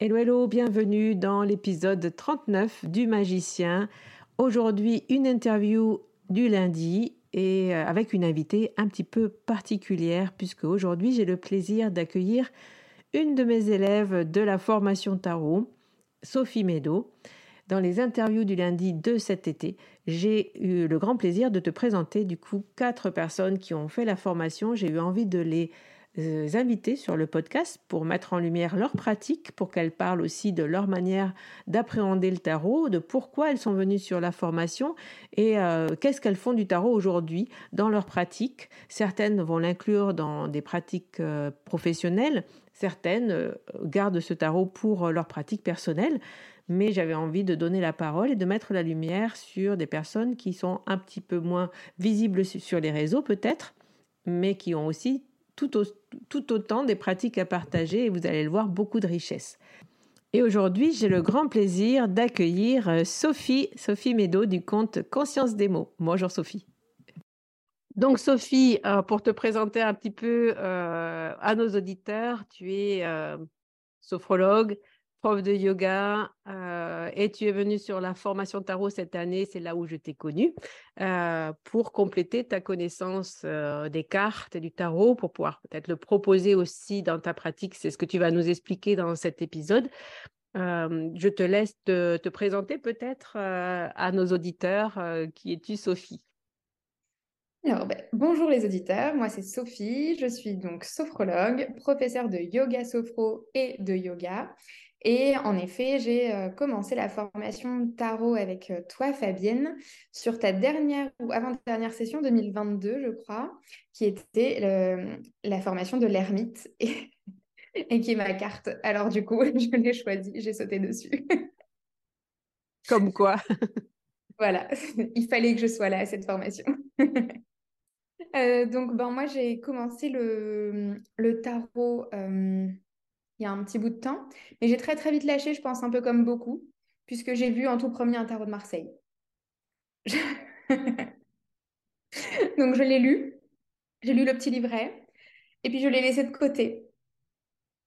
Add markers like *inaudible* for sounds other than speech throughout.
Hello, hello, bienvenue dans l'épisode 39 du Magicien. Aujourd'hui, une interview du lundi et euh, avec une invitée un petit peu particulière puisque aujourd'hui j'ai le plaisir d'accueillir une de mes élèves de la formation tarot, Sophie Meadow. Dans les interviews du lundi de cet été, j'ai eu le grand plaisir de te présenter du coup quatre personnes qui ont fait la formation. J'ai eu envie de les invités sur le podcast pour mettre en lumière leur pratique, pour qu'elles parlent aussi de leur manière d'appréhender le tarot, de pourquoi elles sont venues sur la formation et euh, qu'est-ce qu'elles font du tarot aujourd'hui dans leur pratique. Certaines vont l'inclure dans des pratiques euh, professionnelles, certaines gardent ce tarot pour leur pratique personnelle mais j'avais envie de donner la parole et de mettre la lumière sur des personnes qui sont un petit peu moins visibles sur les réseaux peut-être, mais qui ont aussi tout, autant des pratiques à partager et vous allez le voir, beaucoup de richesses. Et aujourd'hui, j'ai le grand plaisir d'accueillir euh, Sophie, Sophie Médo du compte Conscience des mots. Bonjour Sophie. Donc Sophie, euh, pour te présenter un petit peu euh, à nos auditeurs, tu es sophrologue, prof de yoga euh, et tu es venu sur la formation tarot cette année, c'est là où je t'ai connu, euh, pour compléter ta connaissance euh, des cartes et du tarot, pour pouvoir peut-être le proposer aussi dans ta pratique. C'est ce que tu vas nous expliquer dans cet épisode. je te laisse te, présenter peut-être à nos auditeurs. qui es-tu, Sophie? Ben, bonjour les auditeurs, moi c'est Sophie, je suis donc sophrologue, professeure de yoga sophro et de yoga. Et en effet, j'ai euh, commencé la formation tarot avec euh, toi, Fabienne, sur ta dernière ou avant-dernière session 2022, je crois, qui était la formation de l'ermite *laughs* et, qui est ma carte. Alors du coup, *laughs* je l'ai choisie, j'ai sauté dessus. *laughs* Comme quoi Voilà, il fallait que je sois là à cette formation. Euh, donc, ben, moi, j'ai commencé le, le tarot il y a un petit bout de temps. Mais j'ai très très vite lâché, je pense un peu comme beaucoup, puisque j'ai vu en tout premier un tarot de Marseille. *laughs* Donc je l'ai lu, j'ai lu le petit livret, et puis je l'ai laissé de côté.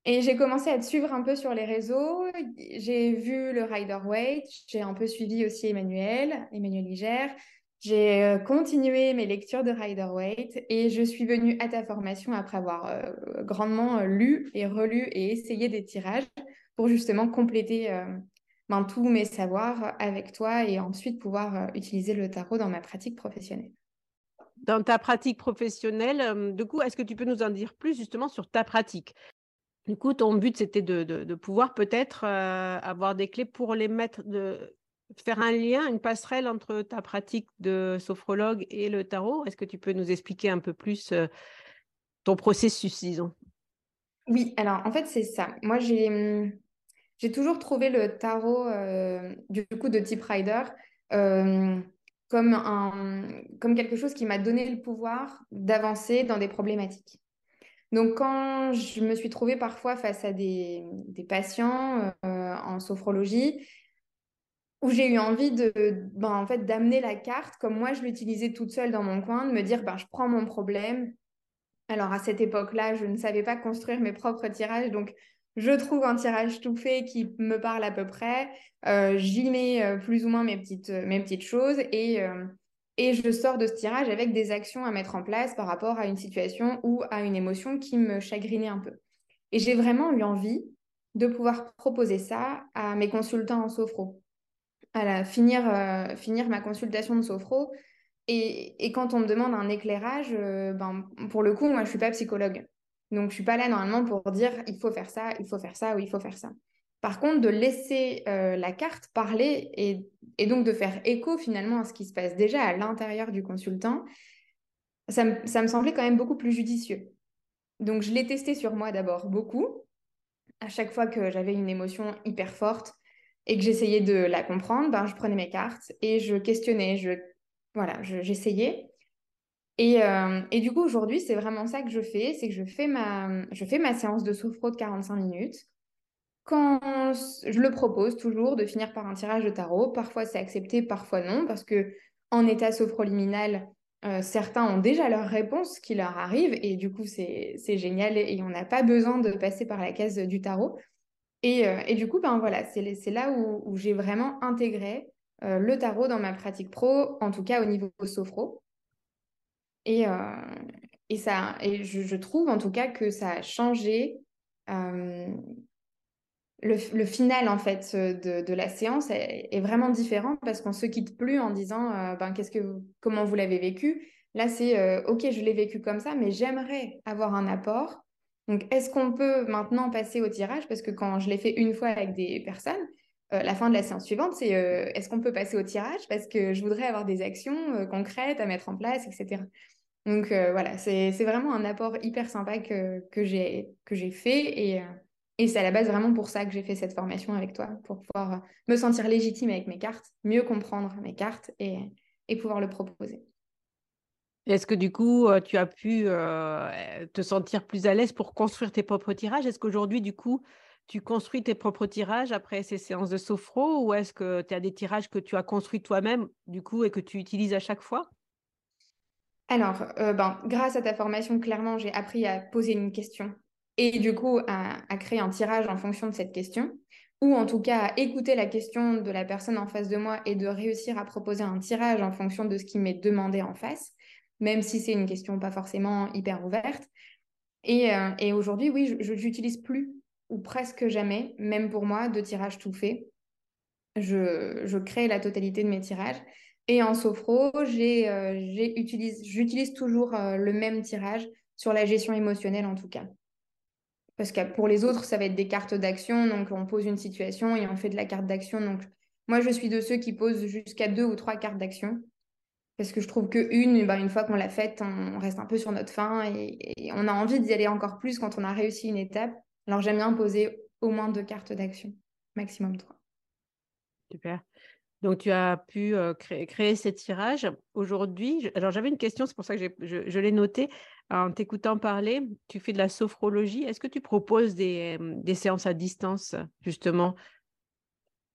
Et j'ai commencé à te suivre un peu sur les réseaux. J'ai vu le Rider Waite, j'ai un peu suivi aussi Emmanuel, Emmanuel Ligère. J'ai euh, continué mes lectures de Rider-Waite et je suis venue à ta formation après avoir euh, grandement euh, lu et relu et essayé des tirages pour justement compléter ben, tous mes savoirs avec toi et ensuite pouvoir utiliser le tarot dans ma pratique professionnelle. Dans ta pratique professionnelle, du coup, est-ce que tu peux nous en dire plus justement sur ta pratique? Du coup, ton but, c'était de, pouvoir peut-être avoir des clés pour les mettre, de faire un lien, une passerelle entre ta pratique de sophrologue et le tarot? Est-ce que tu peux nous expliquer un peu plus ton processus, disons? Oui, alors en fait, c'est ça. Moi, j'ai, j'ai toujours trouvé le tarot, du coup, de type rider, comme, un, comme quelque chose qui m'a donné le pouvoir d'avancer dans des problématiques. Donc, quand je me suis trouvée parfois face à des patients en sophrologie, où j'ai eu envie de, ben, en fait, d'amener la carte comme moi je l'utilisais toute seule dans mon coin, de me dire, ben, je prends mon problème. Alors à cette époque-là, je ne savais pas construire mes propres tirages, donc je trouve un tirage tout fait qui me parle à peu près. Euh, j'y mets euh, plus ou moins mes petites, euh, mes petites choses et, et je sors de ce tirage avec des actions à mettre en place par rapport à une situation ou à une émotion qui me chagrinait un peu. Et j'ai vraiment eu envie de pouvoir proposer ça à mes consultants en sophro à finir, euh, finir ma consultation de sophro. Et, quand on me demande un éclairage, euh, ben, pour le coup, moi, je ne suis pas psychologue. Donc, je ne suis pas là normalement pour dire il faut faire ça, il faut faire ça ou il faut faire ça. Par contre, de laisser euh, la carte parler et, donc de faire écho finalement à ce qui se passe déjà à l'intérieur du consultant, ça me semblait quand même beaucoup plus judicieux. Donc, je l'ai testé sur moi d'abord beaucoup. À chaque fois que j'avais une émotion hyper forte, et que j'essayais de la comprendre, ben, je prenais mes cartes et je questionnais, je, voilà, j'essayais. et, euh, et, du coup, aujourd'hui, c'est vraiment ça que je fais, c'est que je fais, ma, je fais ma séance de sophro de 45 minutes. Quand je le propose toujours de finir par un tirage de tarot, parfois c'est accepté, parfois non, parce que en état sophroliminal, euh, certains ont déjà leur réponse qui leur arrive et du coup c'est génial et on n'a pas besoin de passer par la case du tarot. Euh, et, du coup, ben voilà, c'est là où, j'ai vraiment intégré euh, le tarot dans ma pratique pro, en tout cas au niveau sophro. Et, euh, ça, je, trouve en tout cas que ça a changé le, final en fait de, la séance est, vraiment différent parce qu'on se quitte plus en disant ben, qu'est-ce que comment vous l'avez vécu. Là, c'est ok, je l'ai vécu comme ça, mais j'aimerais avoir un apport donc, est-ce qu'on peut maintenant passer au tirage? Parce que quand je l'ai fait une fois avec des personnes, euh, la fin de la séance suivante, c'est euh, est-ce qu'on peut passer au tirage? Parce que je voudrais avoir des actions euh, concrètes à mettre en place, etc. Donc voilà, c'est vraiment un apport hyper sympa que, j'ai fait et, c'est à la base vraiment pour ça que j'ai fait cette formation avec toi, pour pouvoir me sentir légitime avec mes cartes, mieux comprendre mes cartes et pouvoir le proposer. Est-ce que du coup, tu as pu te sentir plus à l'aise pour construire tes propres tirages? Est-ce qu'aujourd'hui, du coup, tu construis tes propres tirages après ces séances de sophro ou est-ce que tu as des tirages que tu as construits toi-même, du coup, et que tu utilises à chaque fois? Alors, ben, grâce à ta formation, clairement, j'ai appris à poser une question et du coup à, créer un tirage en fonction de cette question ou en tout cas à écouter la question de la personne en face de moi et de réussir à proposer un tirage en fonction de ce qui m'est demandé en face même si c'est une question pas forcément hyper ouverte. Et, euh, aujourd'hui, oui, je n'utilise plus ou presque jamais, même pour moi, de tirage tout fait. Je, crée la totalité de mes tirages. Et en sophro, euh, j'utilise toujours euh, le même tirage sur la gestion émotionnelle en tout cas. Parce que pour les autres, ça va être des cartes d'action. Donc, on pose une situation et on fait de la carte d'action. Donc, moi, je suis de ceux qui posent jusqu'à deux ou trois cartes d'action. Parce que je trouve qu'une, ben, une fois qu'on l'a faite, on reste un peu sur notre fin et, on a envie d'y aller encore plus quand on a réussi une étape. Alors j'aime bien poser au moins deux cartes d'action, maximum trois. Super. Donc tu as pu euh, créer, créer, ces tirages. Aujourd'hui, alors j'avais une question, c'est pour ça que je, l'ai noté. En t'écoutant parler, tu fais de la sophrologie. Est-ce que tu proposes des séances à distance, justement,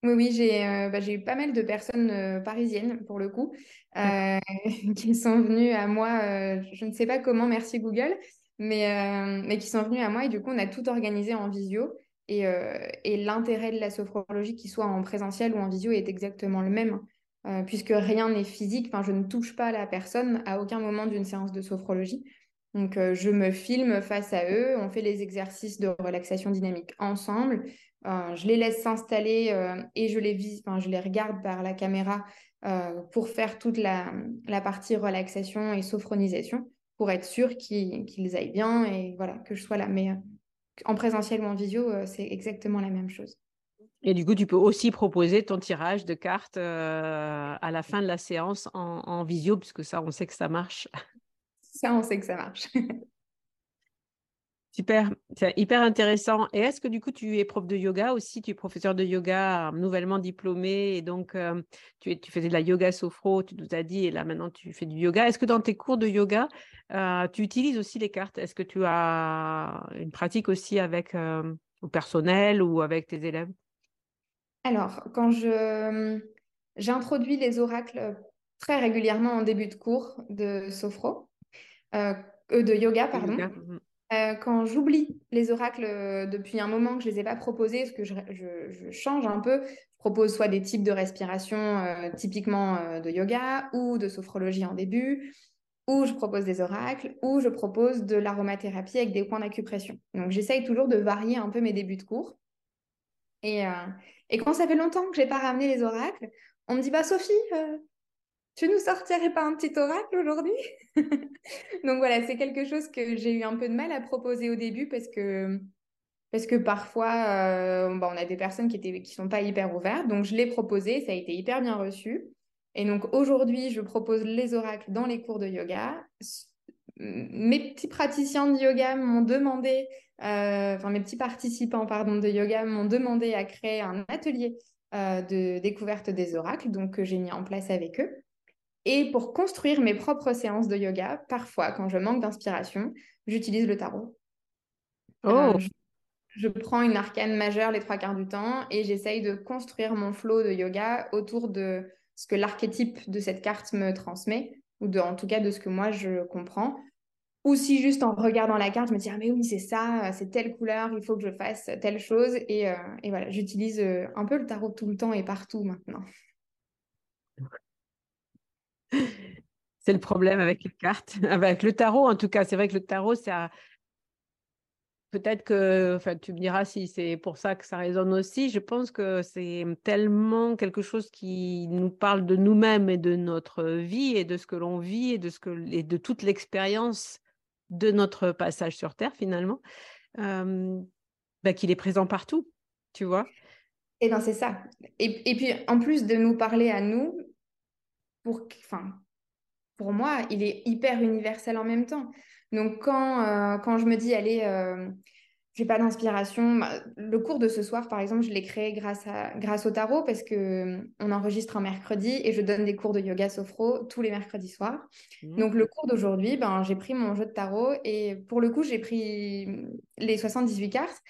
oui, oui, j'ai euh, bah, eu pas mal de personnes euh, parisiennes, pour le coup, euh, *laughs* qui sont venues à moi, je ne sais pas comment, merci Google, mais, mais qui sont venues à moi et du coup, on a tout organisé en visio. Et, et l'intérêt de la sophrologie, qu'il soit en présentiel ou en visio, est exactement le même, puisque rien n'est physique. Enfin, je ne touche pas la personne à aucun moment d'une séance de sophrologie. Donc, je me filme face à eux, on fait les exercices de relaxation dynamique ensemble. Euh, je les laisse s'installer euh, et je les, vis, je les regarde par la caméra euh, pour faire toute la, partie relaxation et sophronisation pour être sûr qu'ils aillent bien et voilà, que je sois là. Mais en présentiel ou en visio, c'est exactement la même chose. Et du coup, tu peux aussi proposer ton tirage de cartes à la fin de la séance en, en visio, puisque ça, on sait que ça marche. Ça, on sait que ça marche. *laughs* Super, c'est hyper intéressant. Et est-ce que du coup, tu es prof de yoga aussi? Tu es professeur de yoga nouvellement diplômé et donc euh, tu, tu, faisais de la yoga sophro, tu nous as dit, et là maintenant tu fais du yoga. Est-ce que dans tes cours de yoga, euh, tu utilises aussi les cartes? Est-ce que tu as une pratique aussi avec euh, au personnel ou avec tes élèves? Alors, quand je j'introduis les oracles très régulièrement en début de cours de sophro, de yoga, pardon. Mmh. Euh, quand j'oublie les oracles euh, depuis un moment que je ne les ai pas proposés, parce que je, change un peu, je propose soit des types de respiration euh, typiquement de yoga ou de sophrologie en début, ou je propose des oracles, ou je propose de l'aromathérapie avec des points d'acupression. Donc j'essaye toujours de varier un peu mes débuts de cours. Et, et quand ça fait longtemps que je n'ai pas ramené les oracles, on me dit bah Sophie, tu nous sortirais pas un petit oracle aujourd'hui? *laughs* Donc voilà, c'est quelque chose que j'ai eu un peu de mal à proposer au début parce que, parce que parfois, euh, on a des personnes qui ne qui sont pas hyper ouvertes. Donc je l'ai proposé, ça a été hyper bien reçu. Et donc aujourd'hui, je propose les oracles dans les cours de yoga. Mes petits praticiens de yoga m'ont demandé, euh, enfin mes petits participants pardon, de yoga m'ont demandé à créer un atelier euh, de découverte des oracles, donc que j'ai mis en place avec eux. Et pour construire mes propres séances de yoga, parfois, quand je manque d'inspiration, j'utilise le tarot. Oh. Euh, je, prends une arcane majeure les trois quarts du temps et j'essaye de construire mon flow de yoga autour de ce que l'archétype de cette carte me transmet, ou de, en tout cas de ce que moi je comprends. Ou si juste en regardant la carte, je me dis, ah mais oui, c'est ça, c'est telle couleur, il faut que je fasse telle chose. Et, euh, et voilà, j'utilise euh, un peu le tarot tout le temps et partout maintenant. *laughs* C'est le problème avec les cartes, *laughs* avec le tarot en tout cas. C'est vrai que le tarot, ça. Peut-être que, enfin, tu me diras si c'est pour ça que ça résonne aussi. Je pense que c'est tellement quelque chose qui nous parle de nous-mêmes et de notre vie et de ce que l'on vit et de ce que et de toute l'expérience de notre passage sur Terre finalement, euh, bah, qu'il est présent partout, tu vois. Et eh bien c'est ça. Et, et puis en plus de nous parler à nous, pour, enfin, pour moi, il est hyper universel en même temps. Donc, quand, euh, quand je me dis, allez, euh, j'ai pas d'inspiration, bah, le cours de ce soir, par exemple, je l'ai créé grâce, à, grâce au tarot parce que euh, on enregistre un mercredi et je donne des cours de yoga sophro tous les mercredis soirs. Mmh. Donc, le cours d'aujourd'hui, ben, j'ai pris mon jeu de tarot et pour le coup, j'ai pris les 78 cartes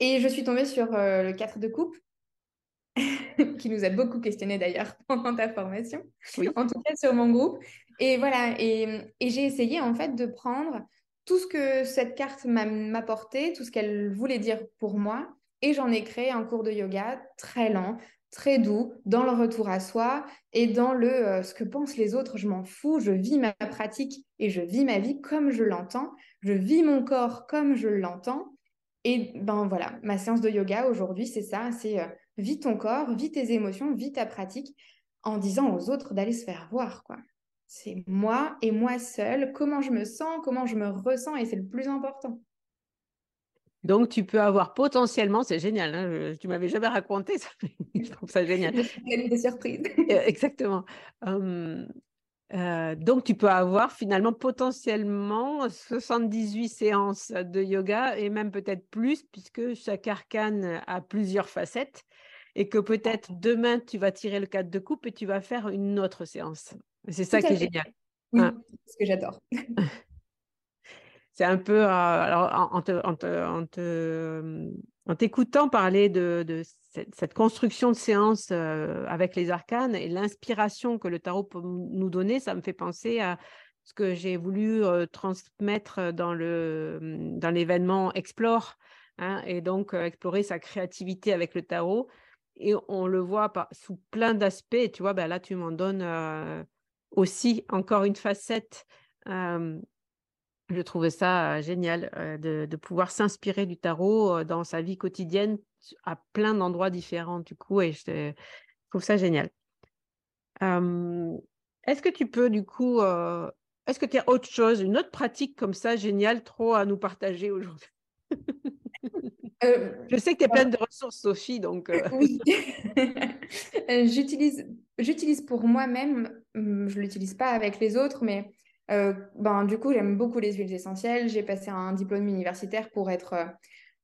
et je suis tombée sur le 4 de coupe *laughs* qui nous a beaucoup questionné d'ailleurs *laughs* pendant ta formation, en tout cas sur mon groupe. Et voilà, et, j'ai essayé en fait de prendre tout ce que cette carte m'a apporté, tout ce qu'elle voulait dire pour moi, et j'en ai créé un cours de yoga très lent, très doux, dans le retour à soi et dans le euh, ce que pensent les autres, je m'en fous, je vis ma pratique et je vis ma vie comme je l'entends, je vis mon corps comme je l'entends. Et ben voilà, ma séance de yoga aujourd'hui, c'est ça, c'est euh, vis ton corps, vis tes émotions, vis ta pratique en disant aux autres d'aller se faire voir, quoi. C'est moi et moi seule, comment je me sens, comment je me ressens, et c'est le plus important. Donc, tu peux avoir potentiellement, c'est génial, hein, tu m'avais jamais raconté ça, je trouve ça génial. *laughs* des surprises. Euh, exactement. Hum, euh, donc, tu peux avoir finalement potentiellement 78 séances de yoga et même peut-être plus, puisque chaque arcane a plusieurs facettes et que peut-être demain, tu vas tirer le cadre de coupe et tu vas faire une autre séance. C'est ça qui est génial. Oui, hein. ce que j'adore. *laughs* C'est un peu, euh, alors, en, en t'écoutant parler de, cette, construction de séance euh, avec les arcanes et l'inspiration que le tarot peut nous donner, ça me fait penser à ce que j'ai voulu euh, transmettre dans l'événement Explore, hein, et donc explorer sa créativité avec le tarot et on le voit sous plein d'aspects. Tu vois, ben là, tu m'en donnes euh, aussi encore une facette. Euh, je trouvais ça euh, génial de, pouvoir s'inspirer du tarot dans sa vie quotidienne à plein d'endroits différents, du coup, et je, trouve ça génial. est-ce que tu peux, du coup, est-ce que tu as autre chose, une autre pratique comme ça géniale, trop à nous partager aujourd'hui? *laughs* Euh, *laughs* je sais que tu es pleine de ressources, Sophie, donc. Euh. Oui. *laughs* j'utilise, j'utilise pour moi-même, hum, je ne l'utilise pas avec les autres, mais ben, du coup, j'aime beaucoup les huiles essentielles. J'ai passé un diplôme universitaire pour être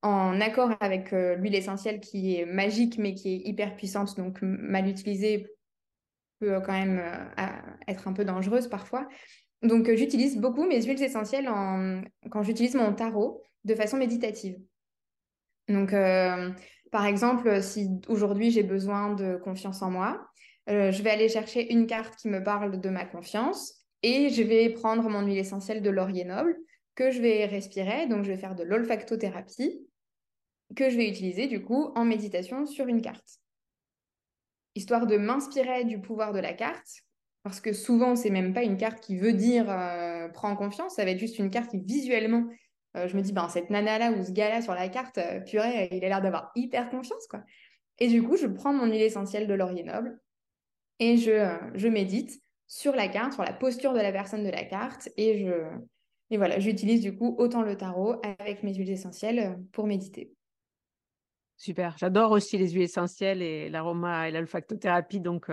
en accord avec l'huile essentielle qui est magique, mais qui est hyper puissante, donc mal utilisée peut quand même être un peu dangereuse parfois. Donc, j'utilise beaucoup mes huiles essentielles en... quand j'utilise mon tarot de façon méditative. Donc, euh, par exemple, si aujourd'hui j'ai besoin de confiance en moi, euh, je vais aller chercher une carte qui me parle de ma confiance et je vais prendre mon huile essentielle de laurier noble que je vais respirer. Donc, je vais faire de l'olfactothérapie que je vais utiliser du coup en méditation sur une carte. Histoire de m'inspirer du pouvoir de la carte, parce que souvent, c'est même pas une carte qui veut dire euh, prends confiance, ça va être juste une carte qui visuellement euh, je me dis, ben, cette nana-là ou ce gars-là sur la carte, euh, purée, il a l'air d'avoir hyper confiance, quoi. Et du coup, je prends mon huile essentielle de laurier noble et je, je médite sur la carte, sur la posture de la personne de la carte. Et, je, et voilà, j'utilise du coup autant le tarot avec mes huiles essentielles pour méditer. Super, j'adore aussi les huiles essentielles et l'aroma et l'olfactothérapie. Donc,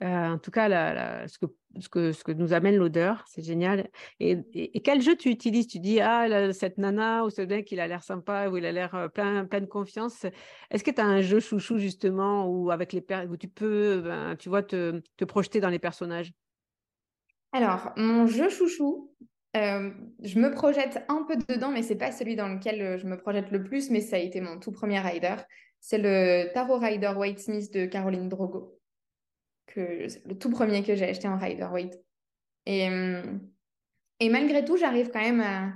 en tout cas, ce, que, ce, que, nous amène l'odeur, c'est génial. Et, quel jeu tu utilises? Tu dis, ah, cette nana ou ce mec, il a l'air sympa ou il a l'air plein, plein de confiance. Est-ce que tu as un jeu chouchou, justement, où, avec les tu peux, ben, tu vois, te, te, projeter dans les personnages? Alors, mon jeu chouchou, je me projette un peu dedans, mais c'est pas celui dans lequel je me projette le plus, mais ça a été mon tout premier rider. C'est le Tarot Rider White Smith de Caroline Drogo le tout premier que j'ai acheté en Rider Waite. Et, hum, et malgré tout, j'arrive quand même à...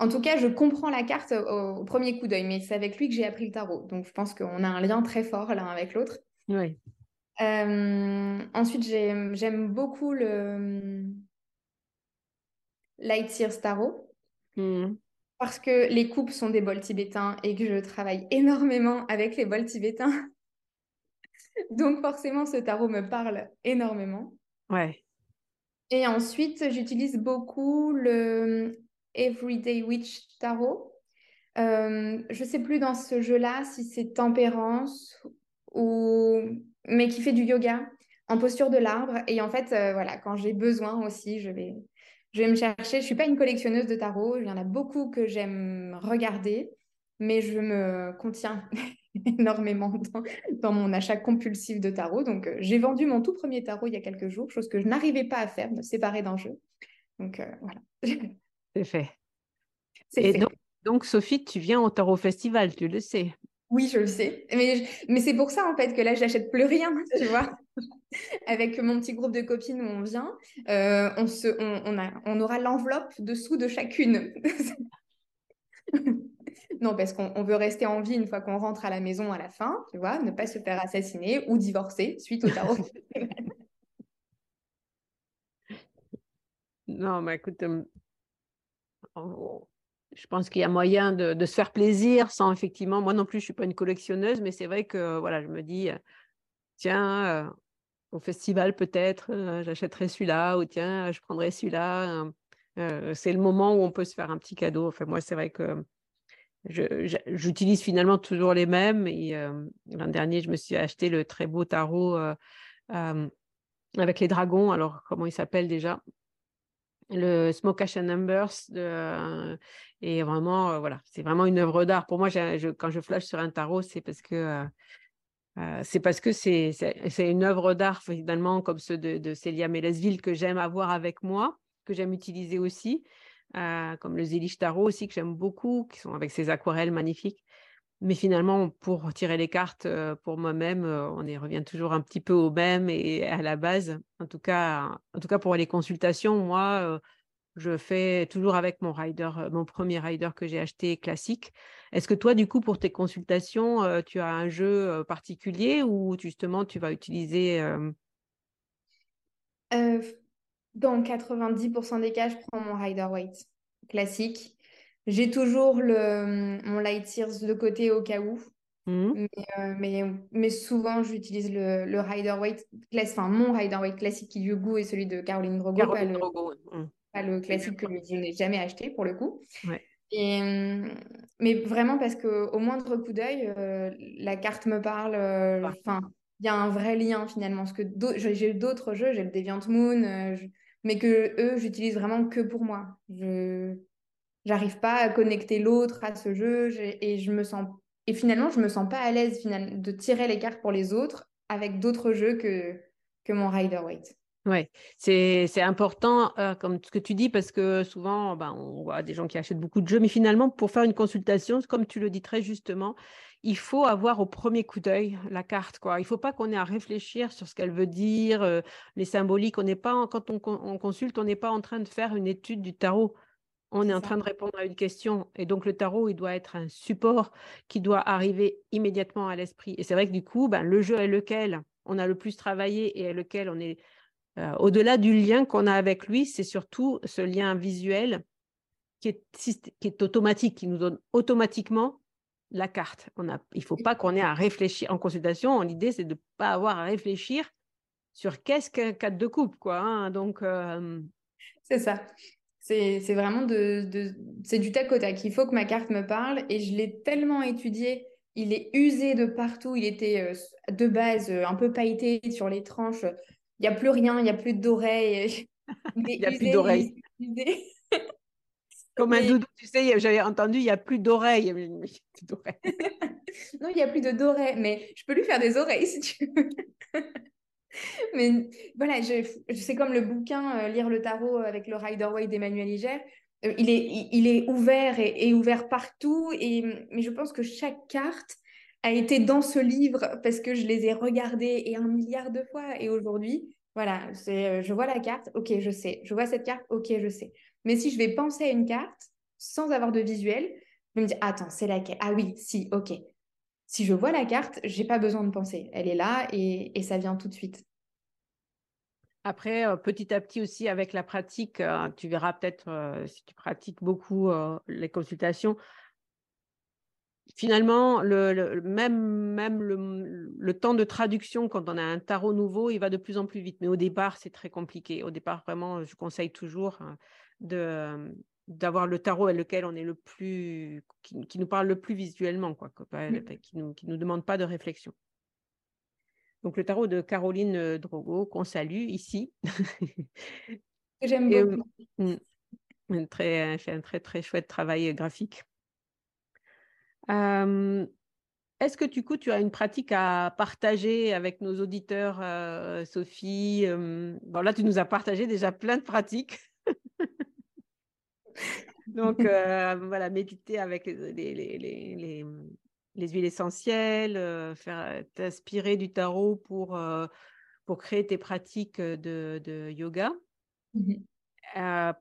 En tout cas, je comprends la carte au, premier coup d'œil, mais c'est avec lui que j'ai appris le tarot. Donc, je pense qu'on a un lien très fort l'un avec l'autre. Oui. Hum, ensuite, j'aime beaucoup le hum, Light Sears Tarot. Hmm. Parce que les coupes sont des bols tibétains et que je travaille énormément avec les bols tibétains. *laughs* *laughs* Donc forcément, ce tarot me parle énormément. Ouais. Et ensuite, j'utilise beaucoup le Everyday Witch Tarot. Euh, je ne sais plus dans ce jeu-là si c'est tempérance ou mais qui fait du yoga en posture de l'arbre. Et en fait, euh, voilà, quand j'ai besoin aussi, je vais, je vais me chercher. Je suis pas une collectionneuse de tarot. Il y en a beaucoup que j'aime regarder, mais je me contiens *laughs* énormément dans, mon achat compulsif de tarot. Donc, euh, j'ai vendu mon tout premier tarot il y a quelques jours, chose que je n'arrivais pas à faire, me séparer d'un jeu. Donc, euh, voilà. C'est fait. Et fait. Donc, donc, Sophie, tu viens au Tarot Festival, tu le sais. Oui, je le sais. Mais, mais c'est pour ça, en fait, que là, j'achète plus rien, *laughs* tu vois. Avec mon petit groupe de copines où on vient, euh, on, se, on, on, a, on aura l'enveloppe dessous de chacune. *laughs* Non, parce qu'on veut rester en vie une fois qu'on rentre à la maison à la fin, tu vois, ne pas se faire assassiner ou divorcer suite au tarot. *laughs* non, mais écoute, euh, je pense qu'il y a moyen de, se faire plaisir sans effectivement, moi non plus, je ne suis pas une collectionneuse, mais c'est vrai que voilà, je me dis, euh, tiens, euh, au festival peut-être, j'achèterai celui-là, ou tiens, je prendrai celui-là. c'est le moment où on peut se faire un petit cadeau. Enfin, moi, c'est vrai que j'utilise finalement toujours les mêmes. Euh, l'an dernier, je me suis acheté le très beau tarot euh, euh, avec les dragons. Alors, comment il s'appelle déjà? Le Smoke Ash Numbers. et vraiment, voilà, c'est vraiment une œuvre d'art. Pour moi, quand je flash sur un tarot, c'est parce que. c'est parce que c'est une œuvre d'art finalement comme ceux de, de Célia Mélesville que j'aime avoir avec moi, que j'aime utiliser aussi. Euh, comme le Zélich Tarot aussi, que j'aime beaucoup, qui sont avec ces aquarelles magnifiques. Mais finalement, pour tirer les cartes euh, pour moi-même, euh, on y revient toujours un petit peu au même et à la base. En tout cas, en tout cas pour les consultations, moi, je fais toujours avec mon rider, mon premier rider que j'ai acheté classique. Est-ce que toi, du coup, pour tes consultations, tu as un jeu particulier ou justement tu vas utiliser dans 90% des cas, je prends mon Rider White classique. J'ai toujours le, mon Light Tears de côté au cas où. Mmh. Euh, mais, mais, souvent, j'utilise le, le Rider White, enfin mon Rider White classique qui du goût est celui de Caroline Drogo, pas, le, mmh. pas, le, classique que je n'ai jamais acheté pour le coup. Et, mais vraiment parce qu'au moindre coup d'œil, la carte me parle. Enfin, il y a un vrai lien finalement. Parce que j'ai d'autres jeux, j'ai le Deviant Moon, mais que eux, j'utilise vraiment que pour moi. Je j'arrive pas à connecter l'autre à ce jeu et je me sens et finalement je me sens pas à l'aise de tirer les cartes pour les autres avec d'autres jeux que que mon Rider Waite. Oui, c'est important, euh, comme ce que tu dis, parce que souvent, ben, on voit des gens qui achètent beaucoup de jeux, mais finalement, pour faire une consultation, comme tu le dis très justement, il faut avoir au premier coup d'œil la carte. Quoi. Il ne faut pas qu'on ait à réfléchir sur ce qu'elle veut dire, euh, les symboliques. On n'est pas, quand on, on, consulte, on n'est pas en train de faire une étude du tarot. On est, en train de répondre à une question. Et donc, le tarot, il doit être un support qui doit arriver immédiatement à l'esprit. Et c'est vrai que du coup, ben, le jeu est lequel on a le plus travaillé et lequel on est euh, au-delà du lien qu'on a avec lui, c'est surtout ce lien visuel qui est, qui est automatique, qui nous donne automatiquement la carte. On a, il ne faut pas qu'on ait à réfléchir en consultation. L'idée, c'est de ne pas avoir à réfléchir sur qu'est-ce qu'un 4 de coupe. Quoi, hein. Donc, euh, C'est ça. C'est, vraiment de, c'est du tac au tac. Il faut que ma carte me parle et je l'ai tellement étudié. Il est usé de partout. Il était euh, de base un peu pailleté sur les tranches. Il n'y a plus rien, il n'y a plus d'oreilles. *laughs* Il n'y a plus d'oreilles. Comme un doudou, tu sais, j'avais entendu, il n'y a plus d'oreilles. *laughs* *laughs* non, il n'y a plus de d'oreilles, mais je peux lui faire des oreilles si tu veux. *laughs* mais voilà, je, c'est comme le bouquin euh, Lire le tarot avec le Rider Waite d'Emmanuel Iger. Euh, il, est, il, est ouvert et, et, ouvert partout, et, mais je pense que chaque carte a été dans ce livre parce que je les ai regardés et un milliard de fois. Et aujourd'hui, voilà, c'est, euh, je vois la carte, ok, je sais. Je vois cette carte, ok, je sais. Mais si je vais penser à une carte sans avoir de visuel, je me dis, attends, c'est laquelle? Ah oui, si, ok. Si je vois la carte, j'ai pas besoin de penser. Elle est là et, ça vient tout de suite. Après, euh, petit à petit aussi, avec la pratique, euh, tu verras peut-être si tu pratiques beaucoup les consultations, finalement, le, même, même le, temps de traduction, quand on a un tarot nouveau, il va de plus en plus vite. Mais au départ, c'est très compliqué. Au départ, vraiment, je conseille toujours hein, de d'avoir le tarot avec lequel on est le plus qui, nous parle le plus visuellement quoi qui nous qui nous demande pas de réflexion. Donc le tarot de Caroline euh, Drogo qu'on salue ici. J'aime beaucoup. mmh, très fait un très très chouette travail graphique est-ce que du coup, tu as une pratique à partager avec nos auditeurs, Sophie? Bon, là, tu nous as partagé déjà plein de pratiques. *laughs* Donc, *laughs* voilà, méditer avec les, les, les, huiles essentielles, faire t'inspirer du tarot pour, pour créer tes pratiques de, de yoga. Mmh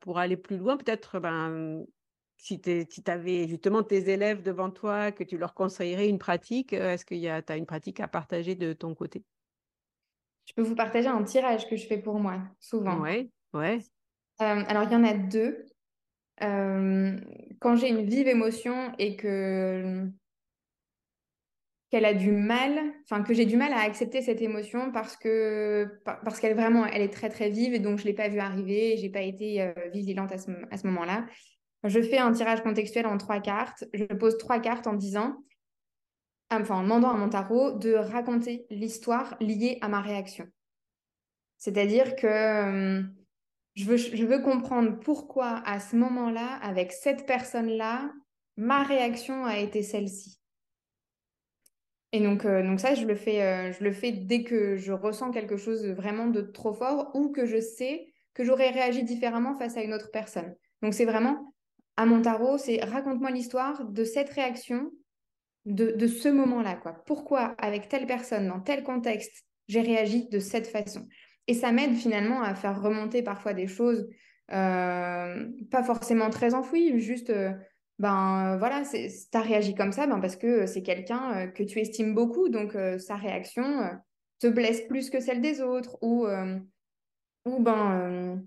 pour aller plus loin, peut-être ben, si tu avais justement tes élèves devant toi, que tu leur conseillerais une pratique, euh, est-ce que tu as une pratique à partager de ton côté? Je peux vous partager un tirage que je fais pour moi, souvent. Oui, ouais. Euh, alors, il y en a deux. Euh, quand j'ai une vive émotion et que qu'elle a du mal, enfin que j'ai du mal à accepter cette émotion parce que parce qu'elle vraiment elle est très très vive et donc je l'ai pas vue arriver, j'ai pas été vigilante à ce, à ce moment-là. Je fais un tirage contextuel en trois cartes. Je pose trois cartes en disant, enfin en demandant à mon tarot de raconter l'histoire liée à ma réaction. C'est-à-dire que euh, je, veux, je veux comprendre pourquoi à ce moment-là, avec cette personne-là, ma réaction a été celle-ci. Et donc, euh, donc ça, je le, fais, euh, je le fais dès que je ressens quelque chose vraiment de trop fort ou que je sais que j'aurais réagi différemment face à une autre personne. Donc c'est vraiment à mon tarot, c'est raconte-moi l'histoire de cette réaction, de, ce moment-là. quoi. Pourquoi, avec telle personne, dans tel contexte, j'ai réagi de cette façon? Et ça m'aide finalement à faire remonter parfois des choses, euh, pas forcément très enfouies, juste, euh, ben voilà, tu as réagi comme ça ben, parce que c'est quelqu'un euh, que tu estimes beaucoup, donc sa réaction te blesse plus que celle des autres, ou ben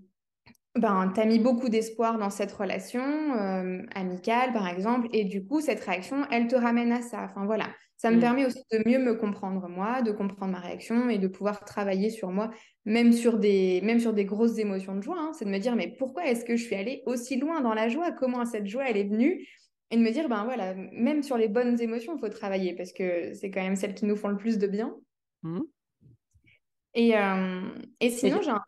ben, tu as mis beaucoup d'espoir dans cette relation euh, amicale, par exemple, et du coup, cette réaction, elle te ramène à ça. Enfin, voilà. Ça me Mm. permet aussi de mieux me comprendre moi, de comprendre ma réaction et de pouvoir travailler sur moi, même sur des, même sur des grosses émotions de joie. hein. C'est de me dire, mais pourquoi est-ce que je suis allée aussi loin dans la joie? Comment cette joie, elle est venue? Et de me dire, ben voilà, même sur les bonnes émotions, il faut travailler parce que c'est quand même celles qui nous font le plus de bien. Mm. Et, euh, et sinon, j'ai un.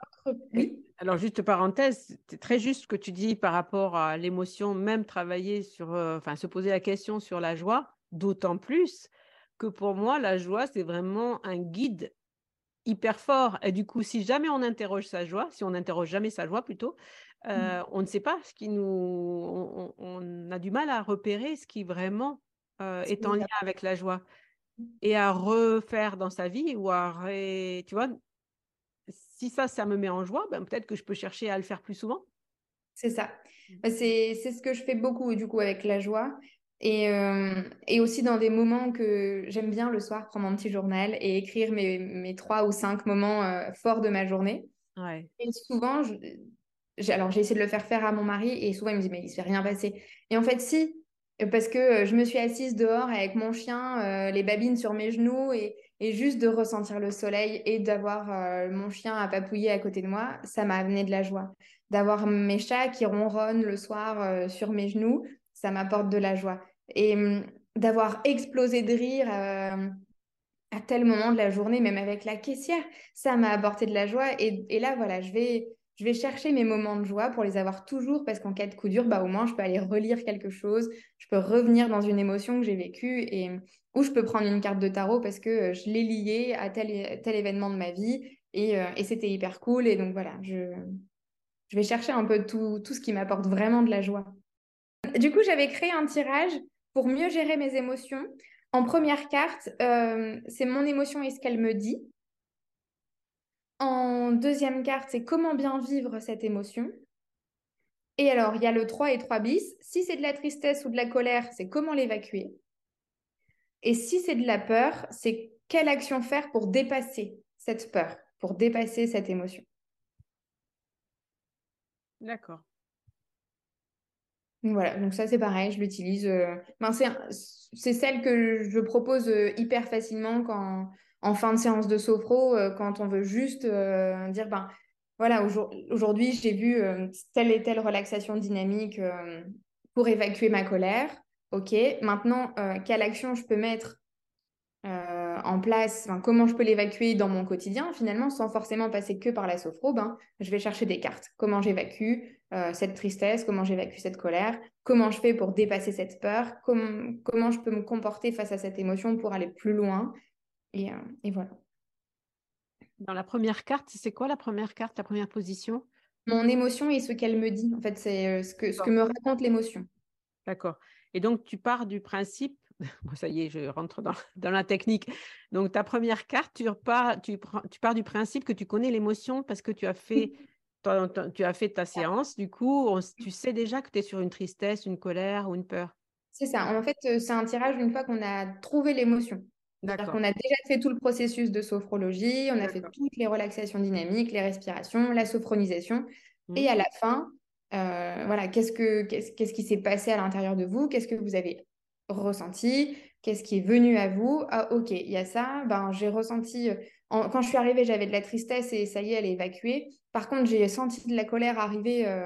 Oui. Alors, juste parenthèse, c'est très juste ce que tu dis par rapport à l'émotion, même travailler sur, euh, enfin, se poser la question sur la joie, d'autant plus que pour moi, la joie, c'est vraiment un guide hyper fort. Et du coup, si jamais on interroge sa joie, si on n'interroge jamais sa joie plutôt, euh, on ne sait pas ce qui nous, on, a du mal à repérer ce qui vraiment euh, est en lien avec la joie et à refaire dans sa vie ou à, ré- tu vois, si ça, ça me met en joie, ben, peut-être que je peux chercher à le faire plus souvent. C'est ça. Bah, C'est, ce que je fais beaucoup du coup avec la joie. Et, euh, et aussi dans des moments que j'aime bien le soir prendre mon petit journal et écrire mes, mes trois ou cinq moments euh, forts de ma journée. Ouais. Et souvent, je- alors j'ai essayé de le faire faire à mon mari et souvent il me dit mais il se fait rien passer. Et en fait si, parce que euh, je me suis assise dehors avec mon chien, euh, les babines sur mes genoux et, et juste de ressentir le soleil et d'avoir euh, mon chien à papouiller à côté de moi, ça m'a amené de la joie. D'avoir mes chats qui ronronnent le soir euh, sur mes genoux, ça m'apporte de la joie. Et hum, d'avoir explosé de rire euh, à tel moment de la journée, même avec la caissière, ça m'a apporté de la joie. Et là, voilà, je vais, je vais chercher mes moments de joie pour les avoir toujours, parce qu'en cas de coup dur, bah, au moins, je peux aller relire quelque chose, je peux revenir dans une émotion que j'ai vécue, et, ou je peux prendre une carte de tarot parce que euh, je l'ai liée à tel, tel événement de ma vie, et, euh, et c'était hyper cool. Et donc, voilà, je, vais chercher un peu tout, tout ce qui m'apporte vraiment de la joie. Du coup, j'avais créé un tirage pour mieux gérer mes émotions. En première carte, euh, c'est mon émotion et ce qu'elle me dit. En deuxième carte, c'est comment bien vivre cette émotion. Et alors, il y a le 3 et 3 bis. Si c'est de la tristesse ou de la colère, c'est comment l'évacuer. Et si c'est de la peur, c'est quelle action faire pour dépasser cette peur, pour dépasser cette émotion. D'accord. Voilà, donc ça c'est pareil, je l'utilise. euh, ben, c'est, c'est celle que je propose euh, hyper facilement quand, en fin de séance de sophro, euh, quand on veut juste euh, dire, ben voilà, aujourd- aujourd'hui j'ai vu euh, telle et telle relaxation dynamique pour évacuer ma colère. Ok, maintenant, quelle action je peux mettre en place, comment je peux l'évacuer dans mon quotidien finalement sans forcément passer que par la sophro, ben, je vais chercher des cartes. Comment j'évacue cette tristesse, comment j'évacue cette colère, comment je fais pour dépasser cette peur, com- comment je peux me comporter face à cette émotion pour aller plus loin? Et, euh, et voilà. Dans la première carte, c'est quoi la première carte, la première position? Mon émotion et ce qu'elle me dit, en fait, c'est euh, ce que, ce que me raconte l'émotion. D'accord. Et donc, tu pars du principe, *laughs* bon, ça y est, je rentre dans, dans la technique. Donc, ta première carte, tu pars, tu, tu pars du principe que tu connais l'émotion parce que tu as fait, *laughs* ton- ton- tu as fait ta séance. Du coup, on tu sais déjà que tu es sur une tristesse, une colère ou une peur? C'est ça. En fait, euh, c'est un tirage une fois qu'on a trouvé l'émotion. D'accord. qu'on a déjà fait tout le processus de sophrologie, on a fait toutes les relaxations dynamiques, les respirations, la sophronisation. Et Mhm. à la fin, euh, voilà, qu'est-ce que, qu'est-ce, qu'est-ce qui s'est passé à l'intérieur de vous? Qu'est-ce que vous avez ressenti? Qu'est-ce qui est venu à vous? Ah, ok, il y a ça. Ben, j'ai ressenti, euh, en- quand je suis arrivée, j'avais de la tristesse et ça y est, elle est évacuée. Par contre, j'ai senti de la colère arriver euh,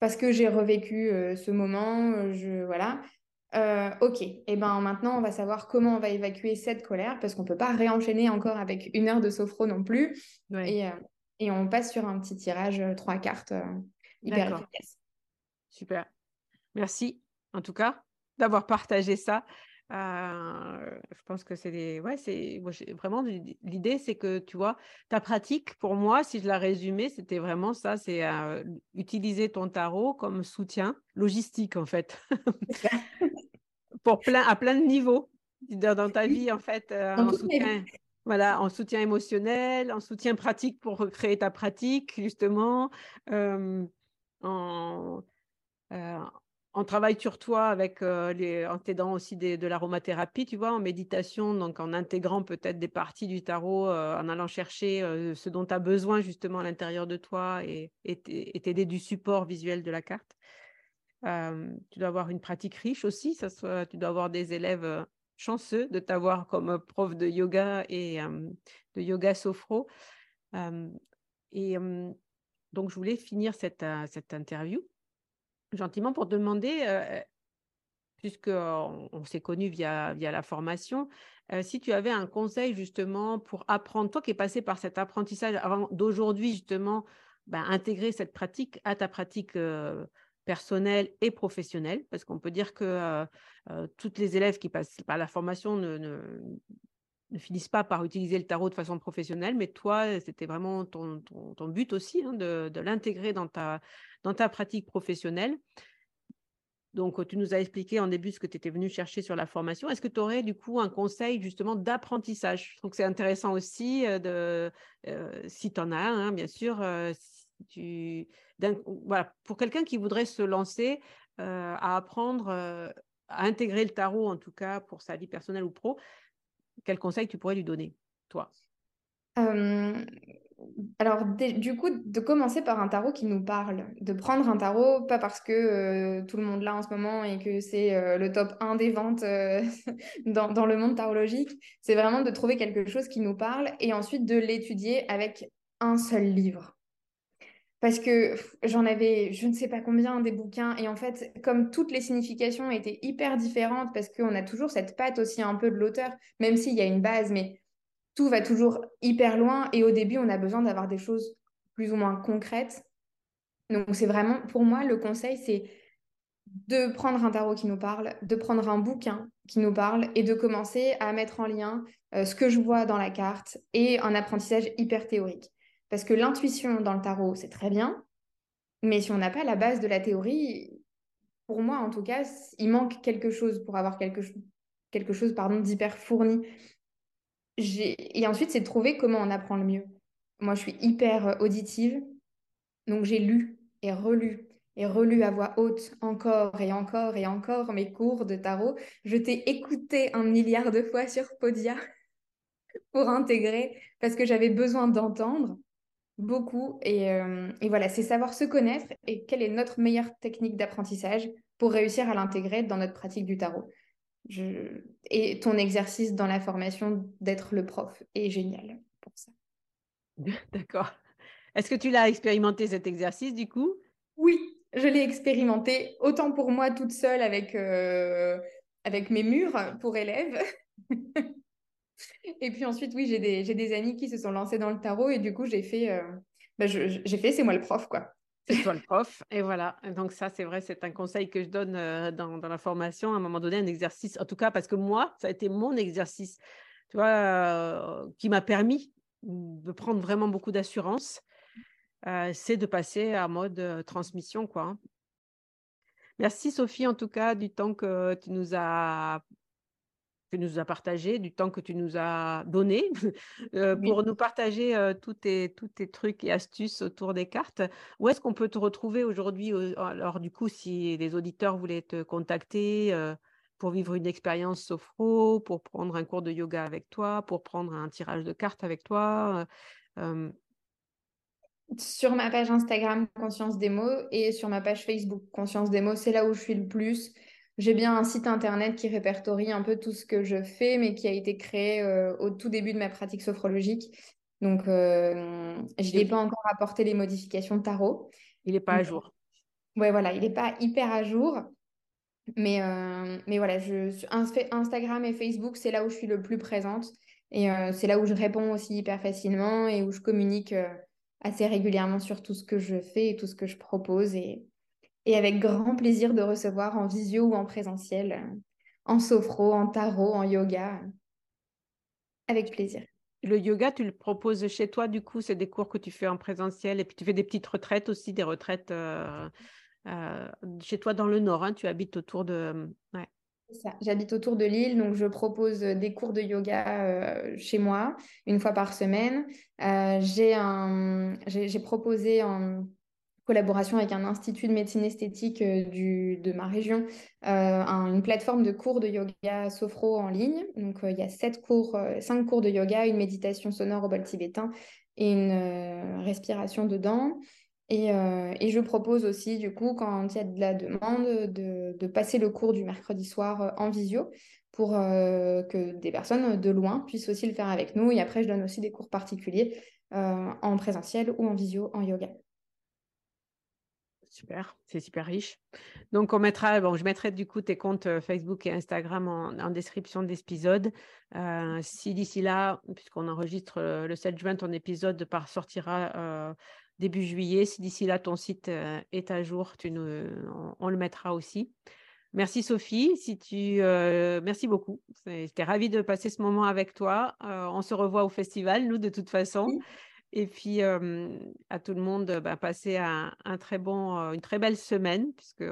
parce que j'ai revécu euh, ce moment. je, voilà. Euh, ok, et ben maintenant on va savoir comment on va évacuer cette colère parce qu'on peut pas réenchaîner encore avec une heure de sophro non plus. Ouais. Et, euh, et on passe sur un petit tirage, euh, trois cartes euh, hyper efficace. Super. Merci, en tout cas, d'avoir partagé ça. Euh, je pense que c'est des... Ouais, c'est... moi, Vraiment, l'idée, c'est que, tu vois, ta pratique, pour moi, si je la résumais, c'était vraiment ça, c'est euh, utiliser ton tarot comme soutien logistique, en fait, *laughs* pour plein, à plein de niveaux dans, ta vie, en fait, euh, en soutien. Voilà, en soutien émotionnel, en soutien pratique pour créer ta pratique, justement, en, euh, en on travaille sur toi avec les, en t'aidant aussi de l'aromathérapie, tu vois, en méditation, donc en intégrant peut-être des parties du tarot, en allant chercher ce dont tu as besoin justement à l'intérieur de toi et t'aider du support visuel de la carte. tu dois avoir une pratique riche aussi, ça tu dois avoir des élèves chanceux de t'avoir comme prof de yoga et de yoga sophro. et donc, je voulais finir cette, cette interview gentiment pour demander, puisqu'on on, s'est connus via, via la formation, si tu avais un conseil justement pour apprendre, toi qui es passé par cet apprentissage avant d'aujourd'hui justement, ben, intégrer cette pratique à ta pratique personnelle et professionnelle, parce qu'on peut dire que toutes les élèves qui passent par la formation ne, finissent pas par utiliser le tarot de façon professionnelle, mais toi, c'était vraiment ton, but aussi hein, de, l'intégrer dans ta, dans ta pratique professionnelle. Donc, tu nous as expliqué en début ce que tu étais venu chercher sur la formation. Est-ce que tu aurais du coup un conseil justement d'apprentissage? Je trouve que c'est intéressant aussi, de, si tu en as un, hein, bien sûr, pour quelqu'un qui voudrait se lancer à apprendre, à intégrer le tarot, en tout cas pour sa vie personnelle ou pro, quel conseil tu pourrais lui donner, toi? Alors, du coup, de commencer par un tarot qui nous parle, de prendre un tarot, pas parce que euh, tout le monde l'a en ce moment et que c'est euh, le top 1 des ventes euh, *laughs* dans, dans, le monde tarologique, c'est vraiment de trouver quelque chose qui nous parle et ensuite de l'étudier avec un seul livre. Parce que j'en avais je ne sais pas combien des bouquins et en fait, comme toutes les significations étaient hyper différentes, parce qu'on a toujours cette patte aussi un peu de l'auteur, même s'il y a une base, mais tout va toujours hyper loin et au début, on a besoin d'avoir des choses plus ou moins concrètes. Donc, c'est vraiment, pour moi, le conseil, c'est de prendre un tarot qui nous parle, de prendre un bouquin qui nous parle et de commencer à mettre en lien euh, ce que je vois dans la carte et un apprentissage hyper théorique. Parce que l'intuition dans le tarot, c'est très bien, mais si on n'a pas la base de la théorie, pour moi en tout cas, il manque quelque chose pour avoir quelque, quelque chose d'hyper fourni et ensuite, c'est de trouver comment on apprend le mieux. Moi, je suis hyper euh, auditive, donc j'ai lu et relu et relu à voix haute encore et encore et encore mes cours de tarot. Je t'ai écouté un milliard de fois sur Podia *laughs* pour intégrer parce que j'avais besoin d'entendre beaucoup. Et, euh, et voilà, c'est savoir se connaître et quelle est notre meilleure technique d'apprentissage pour réussir à l'intégrer dans notre pratique du tarot. Et ton exercice dans la formation d'être le prof est génial pour ça. *laughs* D'accord. Est-ce que tu l'as expérimenté cet exercice du coup? Oui, je l'ai expérimenté autant pour moi toute seule avec, euh, avec mes murs pour élèves. *laughs* et puis ensuite, oui, j'ai des, amis qui se sont lancés dans le tarot et du coup, j'ai fait, euh, bah, j'ai fait c'est moi le prof, quoi c'est toi le prof. Et voilà. Donc ça, c'est vrai, c'est un conseil que je donne euh, dans, la formation. À un moment donné, un exercice, en tout cas, parce que moi, ça a été mon exercice, tu vois, euh, qui m'a permis de prendre vraiment beaucoup d'assurance. C'est de passer à mode transmission, quoi. Merci Sophie, en tout cas, du temps que tu nous as tu nous as partagé, du temps que tu nous as donné *laughs* euh, pour nous partager euh, tous, tes, tous tes trucs et astuces autour des cartes. Où est-ce qu'on peut te retrouver aujourd'hui Alors du coup, si les auditeurs voulaient te contacter euh, pour vivre une expérience sophro, pour prendre un cours de yoga avec toi, pour prendre un tirage de cartes avec toi sur ma page Instagram Conscience Démo et sur ma page Facebook Conscience Démo, c'est là où je suis le plus. J'ai bien un site internet qui répertorie un peu tout ce que je fais, mais qui a été créé euh, au tout début de ma pratique sophrologique. Donc, euh, je n'ai pas encore apporté les modifications de tarot. Il n'est pas à jour. Ouais, voilà, il n'est pas hyper à jour. Mais, euh, mais voilà, je, Instagram et Facebook, c'est là où je suis le plus présente. Et c'est là où je réponds aussi hyper facilement et où je communique assez régulièrement sur tout ce que je fais et tout ce que je propose. Et, et avec grand plaisir de recevoir en visio ou en présentiel, euh, en sophro, en tarot, en yoga. Avec plaisir. Le yoga, tu le proposes chez toi, du coup, c'est des cours que tu fais en présentiel et puis tu fais des petites retraites aussi, des retraites euh, euh, chez toi dans le Nord. Hein, tu habites autour de. Ouais. J'habite autour de Lille, donc je propose des cours de yoga chez moi une fois par semaine. j'ai proposé en collaboration avec un institut de médecine esthétique du, de ma région, une plateforme de cours de yoga sophro en ligne. Donc, il y a sept cours, cinq cours de yoga, une méditation sonore au bol tibétain et une respiration dedans. Euh, et, je propose aussi, du coup, quand il y a de la demande, de, passer le cours du mercredi soir euh, en visio pour euh, que des personnes de loin puissent aussi le faire avec nous. Et après, je donne aussi des cours particuliers en présentiel ou en visio en yoga. Super, c'est super riche. Donc, on mettra, bon, je mettrai du coup tes comptes Facebook et Instagram en, description de l'épisode. si d'ici là, puisqu'on enregistre le 7 juin, ton épisode par sortira début juillet. Si d'ici là, ton site euh, est à jour, tu nous, on, le mettra aussi. Merci Sophie, si tu, euh, merci beaucoup. J'étais ravie de passer ce moment avec toi. Euh, on se revoit au festival, nous, de toute façon. Et puis, à tout le monde, bah, bon, une très belle semaine, puisque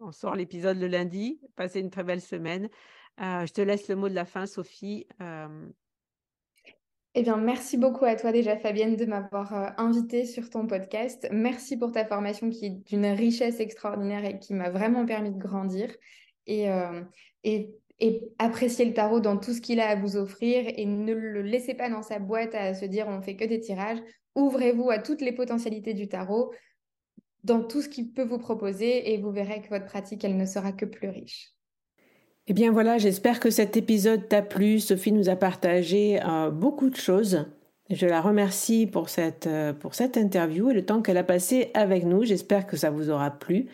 on sort l'épisode le lundi. Passez une très belle semaine. je te laisse le mot de la fin, Sophie. Eh bien, merci beaucoup à toi déjà, Fabienne, de m'avoir invitée sur ton podcast. Merci pour ta formation qui est d'une richesse extraordinaire et qui m'a vraiment permis de grandir et, et, apprécier le tarot dans tout ce qu'il a à vous offrir et ne le laissez pas dans sa boîte à se dire on fait que des tirages. Ouvrez-vous à toutes les potentialités du tarot, dans tout ce qu'il peut vous proposer et vous verrez que votre pratique, elle ne sera que plus riche. Eh bien voilà, j'espère que cet épisode t'a plu. Sophie nous a partagé euh, beaucoup de choses. Je la remercie pour cette, euh, pour cette interview et le temps qu'elle a passé avec nous. J'espère que ça vous aura plu.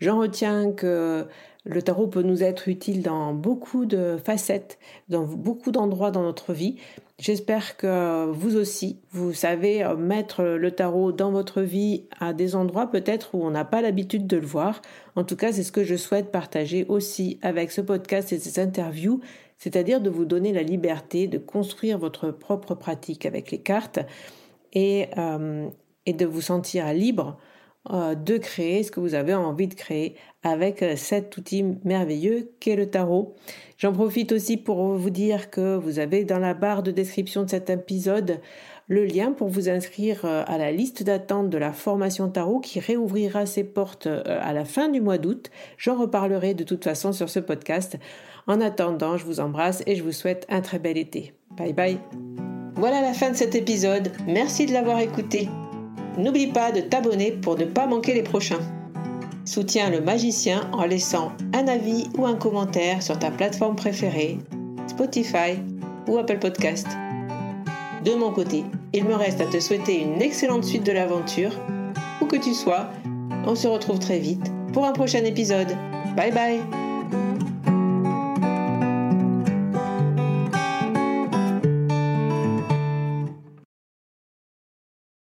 J'en retiens que le tarot peut nous être utile dans beaucoup de facettes, dans beaucoup d'endroits dans notre vie. J'espère que vous aussi, vous savez mettre le tarot dans votre vie à des endroits peut-être où on n'a pas l'habitude de le voir. En tout cas, c'est ce que je souhaite partager aussi avec ce podcast et ces interviews, c'est-à-dire de vous donner la liberté de construire votre propre pratique avec les cartes et, euh, et de vous sentir libre euh, de créer ce que vous avez envie de créer avec euh, cet outil merveilleux qu'est le tarot. J'en profite aussi pour vous dire que vous avez dans la barre de description de cet épisode le lien pour vous inscrire euh, à la liste d'attente de la formation tarot qui réouvrira ses portes à la fin du mois d'août. J'en reparlerai de toute façon sur ce podcast. En attendant, je vous embrasse et je vous souhaite un très bel été. Bye bye. Voilà la fin de cet épisode. Merci de l'avoir écouté. N'oublie pas de t'abonner pour ne pas manquer les prochains. Soutiens le magicien en laissant un avis ou un commentaire sur ta plateforme préférée, Spotify ou Apple Podcast. De mon côté, il me reste à te souhaiter une excellente suite de l'aventure. Où que tu sois, on se retrouve très vite pour un prochain épisode. Bye bye